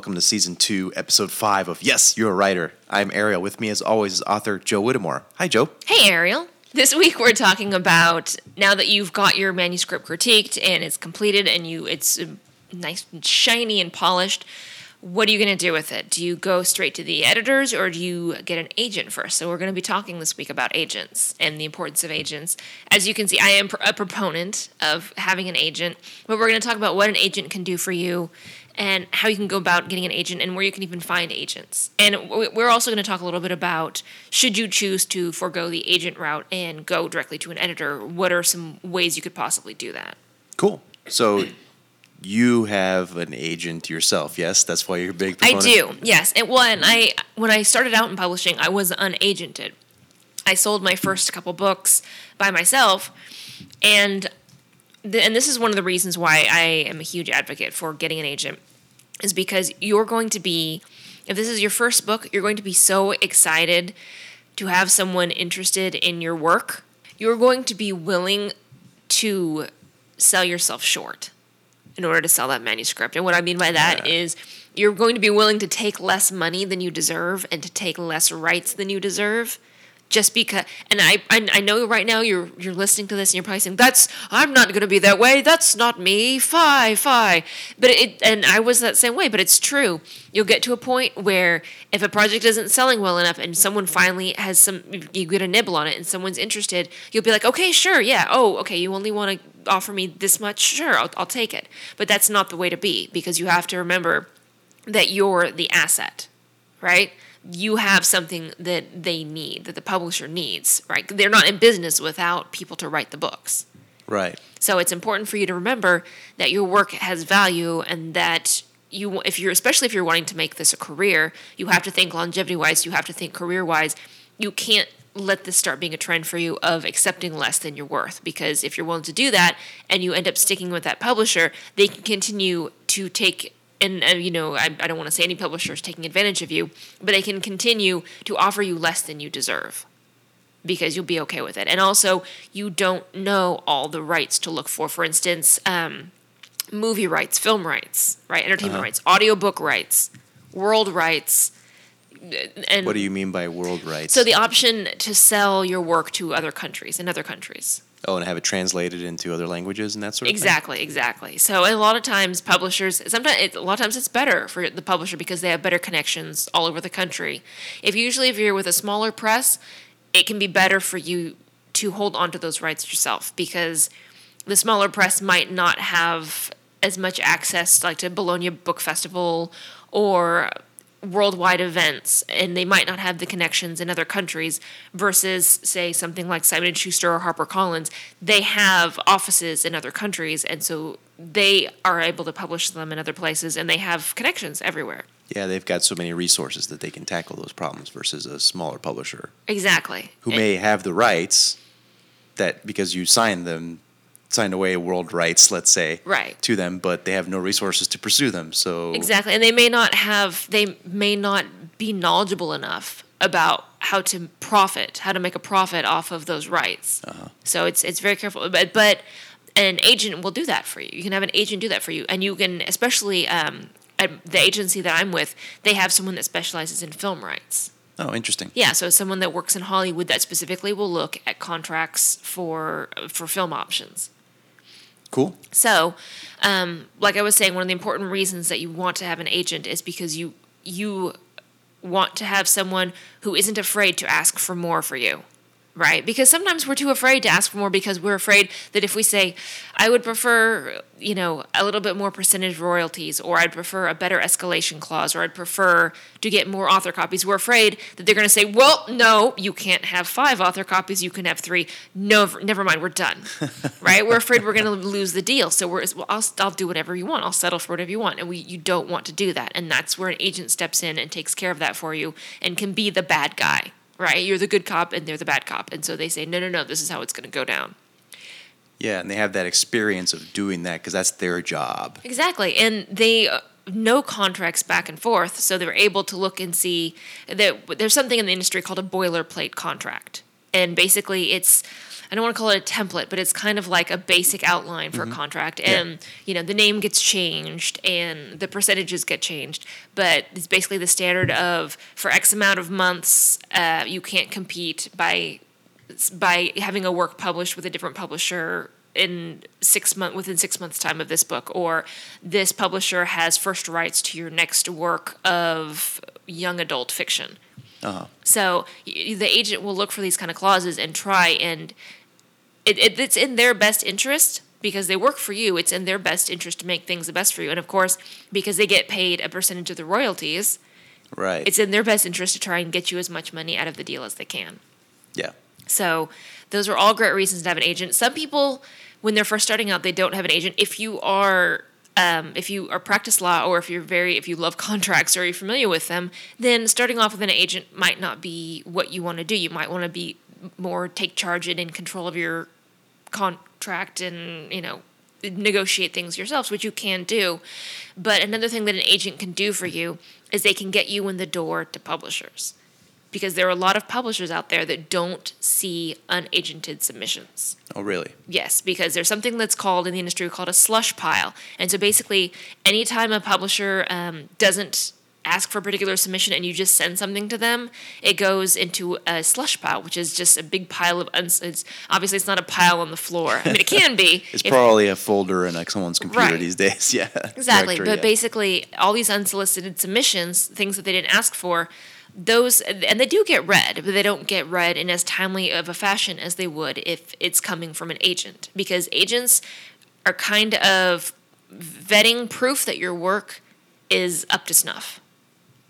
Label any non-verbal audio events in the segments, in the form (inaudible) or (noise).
welcome to season two, episode five of Yes, You're a Writer. I'm Ariel. With me, as always, is author Joe Whittemore. Hi, Joe. Hey, Ariel. This week we're talking about now that you've got your manuscript critiqued and it's completed and you it's uh, nice and shiny and polished. What are you going to do with it? Do you go straight to the editors or do you get an agent first? So we're going to be talking this week about agents and the importance of agents. As you can see, I am a proponent of having an agent, but we're going to talk about what an agent can do for you and how you can go about getting an agent and where you can even find agents. And we're also going to talk a little bit about should you choose to forego the agent route and go directly to an editor, what are some ways you could possibly do that? Cool. So you have an agent yourself, yes? That's why you're a big proponent? I do, yes. And well, and I when I started out in publishing, I was unagented. I sold my first couple books by myself, and the, and this is one of the reasons why I am a huge advocate for getting an agent, is because you're going to be, if this is your first book, you're going to be so excited to have someone interested in your work. You're going to be willing to sell yourself short in order to sell that manuscript. And what I mean by that yeah. is you're going to be willing to take less money than you deserve and to take less rights than you deserve just because and I, I I know right now you're you're listening to this and you're probably saying that's I'm not going to be that way. That's not me. Fi fi but it and I was that same way but it's true. You'll get to a point where if a project isn't selling well enough and someone finally has some you get a nibble on it and someone's interested you'll be like okay sure yeah. Oh okay you only want to offer me this much? Sure I'll, I'll take it. But that's not the way to be because you have to remember that you're the asset right you have something that they need, that the publisher needs, right? They're not in business without people to write the books. Right. So it's important for you to remember that your work has value and that you if you're especially if you're wanting to make this a career, you have to think longevity wise, you have to think career wise. You can't let this start being a trend for you of accepting less than you're worth because if you're willing to do that and you end up sticking with that publisher, they can continue to take and uh, you know I, I don't want to say any publisher is taking advantage of you but they can continue to offer you less than you deserve because you'll be okay with it. And also you don't know all the rights to look for. For instance um, movie rights film rights right? Entertainment uh-huh. rights audiobook rights world rights and what do you mean by world rights? So the option to sell your work to other countries in other countries Oh, and have it translated into other languages and that sort of exactly, thing? Exactly, exactly. So a lot of times publishers, sometimes it, a lot of times it's better for the publisher because they have better connections all over the country. If usually if you're with a smaller press, it can be better for you to hold on to those rights yourself because the smaller press might not have as much access like to Bologna Book Festival or worldwide events and they might not have the connections in other countries versus say something like Simon & Schuster or HarperCollins. They have offices in other countries and so they are able to publish them in other places and they have connections everywhere. Yeah they've got so many resources that they can tackle those problems versus a smaller publisher. Exactly. Who may have the rights that because you signed them signed away world rights, let's say, right. to them, but they have no resources to pursue them. So exactly, and they may not have, they may not be knowledgeable enough about how to profit, how to make a profit off of those rights. Uh-huh. So it's it's very careful, but but an agent will do that for you. You can have an agent do that for you, and you can especially um, at the agency that I'm with, they have someone that specializes in film rights. Oh, interesting. Yeah, so someone that works in Hollywood that specifically will look at contracts for for film options. Cool. So, um, like I was saying, one of the important reasons that you want to have an agent is because you you want to have someone who isn't afraid to ask for more for you right? Because sometimes we're too afraid to ask for more because we're afraid that if we say, I would prefer, you know, a little bit more percentage royalties, or I'd prefer a better escalation clause, or I'd prefer to get more author copies, we're afraid that they're going to say, well, no, you can't have five author copies, you can have three. No, never mind, we're done, (laughs) right? We're afraid we're going to lose the deal. So we're, well, I'll, I'll do whatever you want. I'll settle for whatever you want. And we, you don't want to do that. And that's where an agent steps in and takes care of that for you and can be the bad guy right? You're the good cop and they're the bad cop. And so they say, no, no, no, this is how it's going to go down. Yeah, and they have that experience of doing that because that's their job. Exactly. And they uh, know contracts back and forth. So they're able to look and see that there's something in the industry called a boilerplate contract. And basically it's I don't want to call it a template, but it's kind of like a basic outline for a contract. And you know, the name gets changed and the percentages get changed, but it's basically the standard of for X amount of months, uh, you can't compete by by having a work published with a different publisher in six month within six months time of this book. Or this publisher has first rights to your next work of young adult fiction Uh-huh. so the agent will look for these kind of clauses and try and it, it, it's in their best interest because they work for you. It's in their best interest to make things the best for you. And of course, because they get paid a percentage of the royalties, Right. it's in their best interest to try and get you as much money out of the deal as they can. yeah. So those are all great reasons to have an agent. Some people, when they're first starting out, they don't have an agent. If you are um, if you are practice law or if you're very if you love (laughs) contracts or you're familiar with them, then starting off with an agent might not be what you want to do. You might want to be more take charge and in control of your contract and you know negotiate things yourselves, which you can do. But another thing that an agent can do for you is they can get you in the door to publishers because there are a lot of publishers out there that don't see unagented submissions. Oh, really? Yes, because there's something that's called in the industry called a slush pile. And so basically, anytime a publisher um, doesn't ask for a particular submission and you just send something to them, it goes into a slush pile, which is just a big pile of uns- it's obviously it's not a pile on the floor. I mean, it can be. (laughs) It's if- probably a folder in like someone's computer Right. these days. (laughs) Yeah. Exactly. Directory, but yeah. basically, all these unsolicited submissions, things that they didn't ask for, those, and they do get read, but they don't get read in as timely of a fashion as they would if it's coming from an agent. Because agents are kind of vetting proof that your work is up to snuff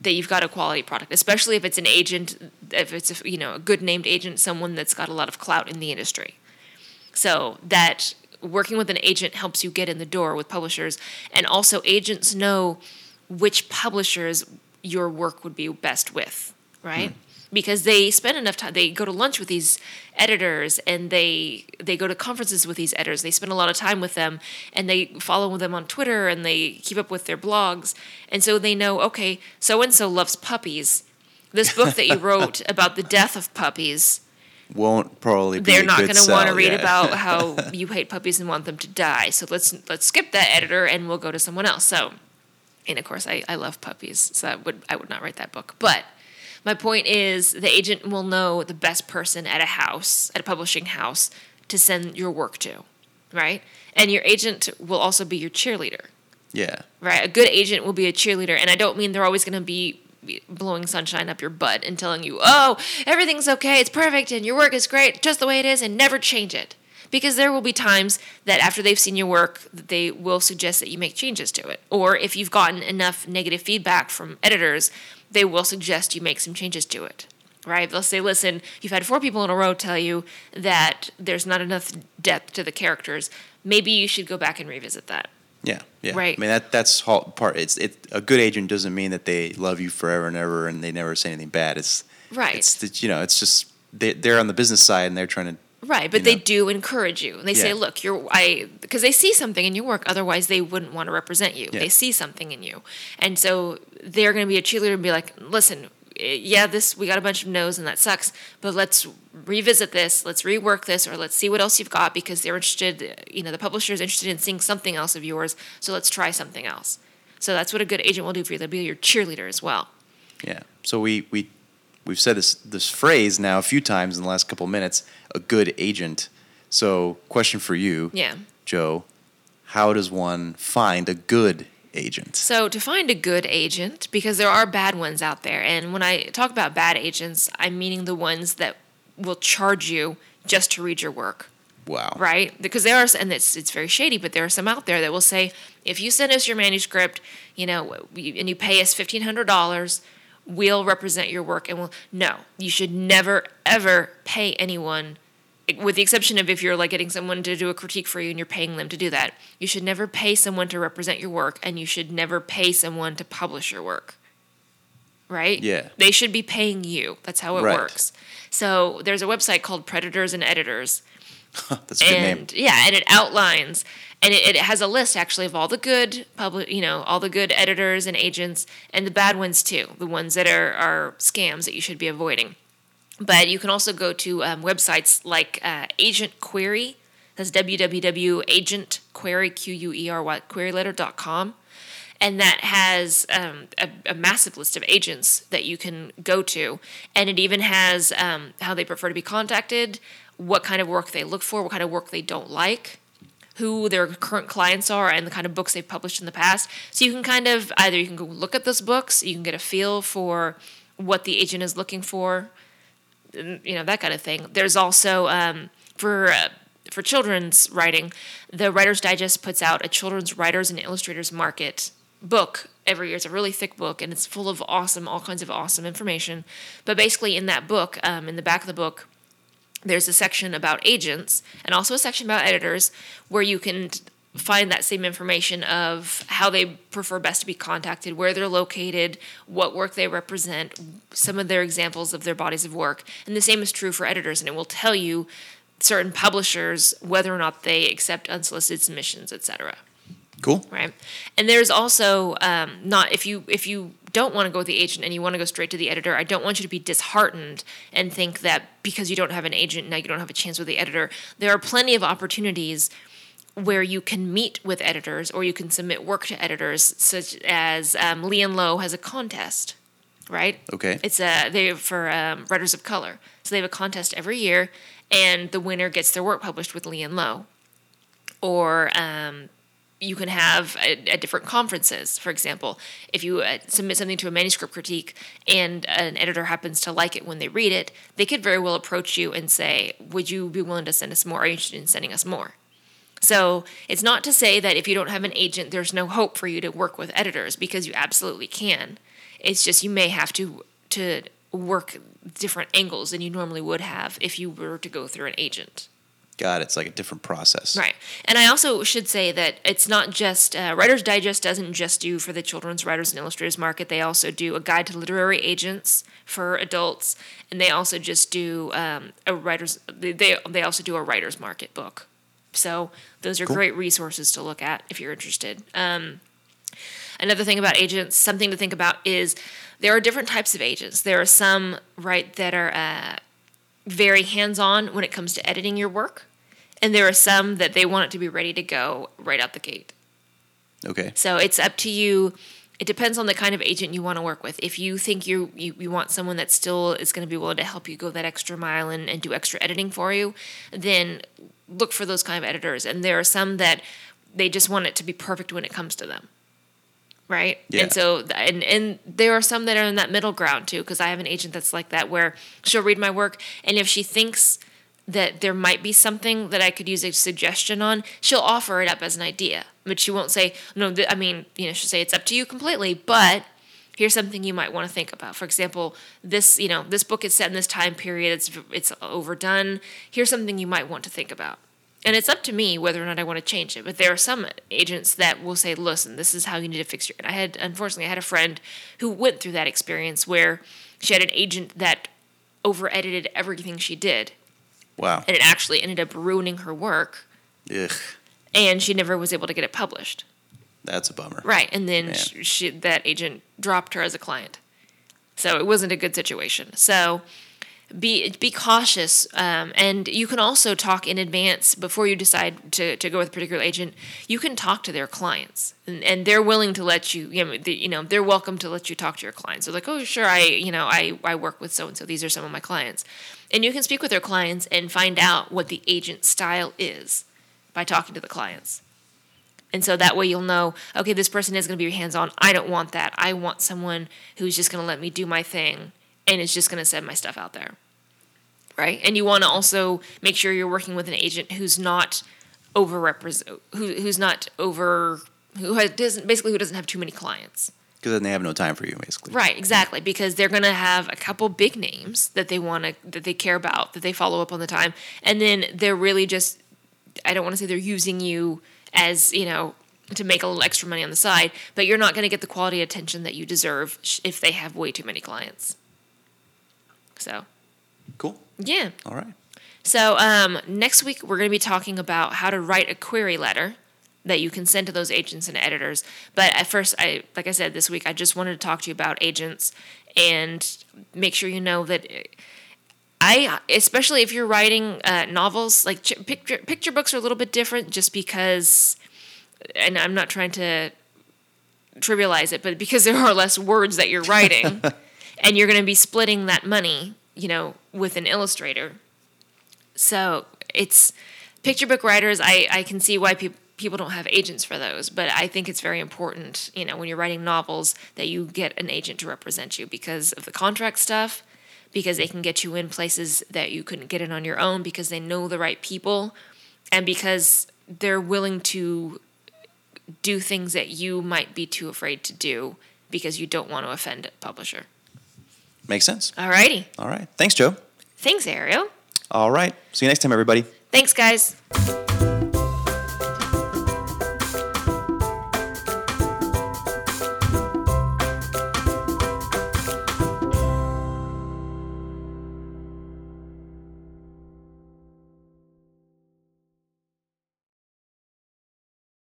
that you've got a quality product, especially if it's an agent, if it's a, you know a good named agent, someone that's got a lot of clout in the industry. So that working with an agent helps you get in the door with publishers, and also agents know which publishers your work would be best with, right? Hmm. Because they spend enough time. They go to lunch with these editors, and they they go to conferences with these editors. They spend a lot of time with them, and they follow them on Twitter, and they keep up with their blogs, and so they know okay, so and so loves puppies. This book that you (laughs) wrote about the death of puppies won't probably be they're not going to want to read yeah. about how (laughs) you hate puppies and want them to die. So let's let's skip that editor and we'll go to someone else. So, and of course, I, I love puppies, so I would I would not write that book. But my point is, the agent will know the best person at a house, at a publishing house, to send your work to, right? And your agent will also be your cheerleader yeah. right? A good agent will be a cheerleader, and I don't mean they're always going to be blowing sunshine up your butt and telling you, "Oh, everything's okay, it's perfect, and your work is great, just the way it is, and never change it." Because there will be times that after they've seen your work, that they will suggest that you make changes to it. Or if you've gotten enough negative feedback from editors, they will suggest you make some changes to it. Right? They'll say, listen, you've had four people in a row tell you that there's not enough depth to the characters. Maybe you should go back and revisit that. Yeah, yeah. Right. I mean that that's part. It's it. A good agent doesn't mean that they love you forever and ever, and they never say anything bad. It's Right. It's you know. It's just they they're on the business side and they're trying to. Right, but you they know. do encourage you. They say, "Look, you're I," because they see something in your work. Otherwise, they wouldn't want to represent you. Yeah. They see something in you, and so they're going to be a cheerleader and be like, "Listen, eh, yeah, this we got a bunch of no's and that sucks, but let's revisit this. Let's rework this, or let's see what else you've got because they're interested. You know, the publisher is interested in seeing something else of yours. So let's try something else. So that's what a good agent will do for you. They'll be your cheerleader as well. Yeah. So we we we've said this this phrase now a few times in the last couple of minutes. A good agent. So question for you, Yeah. Joe. How does one find a good agent? So, to find a good agent, because there are bad ones out there, and when I talk about bad agents, I'm meaning the ones that will charge you just to read your work, Wow. right? Because there are, and it's it's very shady, but there are some out there that will say, if you send us your manuscript, you know, and you pay us fifteen hundred dollars, we'll represent your work, and we'll. No, you should never ever pay anyone with the exception of if you're like getting someone to do a critique for you and you're paying them to do that, you should never pay someone to represent your work and you should never pay someone to publish your work. Right? Yeah. They should be paying you. That's how it Right. works. So there's a website called Preditors and Editors. (laughs) That's a good name. yeah, and it outlines and it, it has a list actually of all the good public you know, all the good editors and agents and the bad ones too, the ones that are, are scams that you should be avoiding. But you can also go to um, websites like uh, Agent Query. That's www.agentquery, Q-U-E-R-Y, queryletter.com. And that has um, a, a, massive list of agents that you can go to. And it even has um, how they prefer to be contacted, what kind of work they look for, what kind of work they don't like, who their current clients are, and the kind of books they've published in the past. So you can kind of either you can go look at those books, you can get a feel for what the agent is looking for, you know that kind of thing. There's also um, for uh, for children's writing, the Writer's Digest puts out a children's writers and illustrators market book every year. It's a really thick book and it's full of awesome, all kinds of awesome information. But basically, in that book, um, in the back of the book, there's a section about agents and also a section about editors where you can find that same information of how they prefer best to be contacted, where they're located, what work they represent, some of their examples of their bodies of work. And the same is true for editors, and it will tell you certain publishers whether or not they accept unsolicited submissions, etc. Cool. Right. And there's also um, not if you if you don't want to go with the agent and you want to go straight to the editor, I don't want you to be disheartened and think that because you don't have an agent now you don't have a chance with the editor. There are plenty of opportunities where you can meet with editors or you can submit work to editors, such as um, Lee and Low has a contest, right? Okay. It's a they for um, writers of color, so they have a contest every year, and the winner gets their work published with Lee and Low. Or um, you can have at, different conferences. For example, if you uh, submit something to a manuscript critique and an editor happens to like it when they read it, they could very well approach you and say, "Would you be willing to send us more? Are you interested in sending us more?" So it's not to say that if you don't have an agent, there's no hope for you to work with editors because you absolutely can. It's just you may have to to work different angles than you normally would have if you were to go through an agent. It. It's like a different process. Right. And I also should say that it's not just uh, Writer's Digest doesn't just do for the children's writers and illustrators market. They also do a guide to literary agents for adults, and they also just do um, a writers. They they also do a writers market book so those are cool. great resources to look at if you're interested. Um, another thing about agents, something to think about is there are different types of agents. There are some right that are uh, very hands-on when it comes to editing your work, and there are some that they want it to be ready to go right out the gate. Okay. So it's up to you. It depends on the kind of agent you want to work with. If you think you you, you want someone that still is going to be willing to help you go that extra mile and, and do extra editing for you, then look for those kind of editors. And there are some that they just want it to be perfect when it comes to them. Right. Yeah. And so, and, and there are some that are in that middle ground too, because I have an agent that's like that where she'll read my work. And if she thinks that there might be something that I could use a suggestion on, she'll offer it up as an idea. But she won't say, no, th- I mean, you know, she'll say it's up to you completely, but here's something you might want to think about. For example, this, you know, this book is set in this time period, it's it's overdone. Here's something you might want to think about. And it's up to me whether or not I want to change it. But there are some agents that will say, "Listen, this is how you need to fix your." And I had, unfortunately, I had a friend who went through that experience where she had an agent that over edited everything she did. Wow. And it actually ended up ruining her work. Ugh. And she never was able to get it published. That's a bummer. Right, and then she, she, that agent dropped her as a client, so it wasn't a good situation. So be be cautious, um, and you can also talk in advance before you decide to, to go with a particular agent. You can talk to their clients, and, and they're willing to let you. You know, the, you know, they're welcome to let you talk to your clients. They're like, oh, sure, I you know, I I work with so and so. These are some of my clients, and you can speak with their clients and find out what the agent style is by talking to the clients. And so that way you'll know, okay, this person is going to be hands on. I don't want that. I want someone who's just going to let me do my thing and it's just going to send my stuff out there. Right? And you want to also make sure you're working with an agent who's not over represent who, who's not over who has, doesn't basically who doesn't have too many clients. Because then they have no time for you, basically. Right, exactly. Because they're going to have a couple big names that they want to that they care about that they follow up on the time, and then they're really just I don't want to say they're using you as you know to make a little extra money on the side, but you're not going to get the quality attention that you deserve if they have way too many clients. So, cool. Yeah. All right. So, um, next week we're going to be talking about how to write a query letter that you can send to those agents and editors. But at first, I like I said this week, I just wanted to talk to you about agents and make sure you know that I especially if you're writing uh, novels, like ch- picture picture books are a little bit different, just because, and I'm not trying to trivialize it, but because there are less words that you're writing, (laughs) and you're going to be splitting that money, you know, with an illustrator. So it's picture book writers. I I can see why people people don't have agents for those, but I think it's very important, you know, when you're writing novels that you get an agent to represent you because of the contract stuff, because they can get you in places that you couldn't get in on your own because they know the right people and because they're willing to do things that you might be too afraid to do because you don't want to offend a publisher. Makes sense. All righty. All right. Thanks, Joe. Thanks, Ariel. All right. See you next time, everybody. Thanks, guys.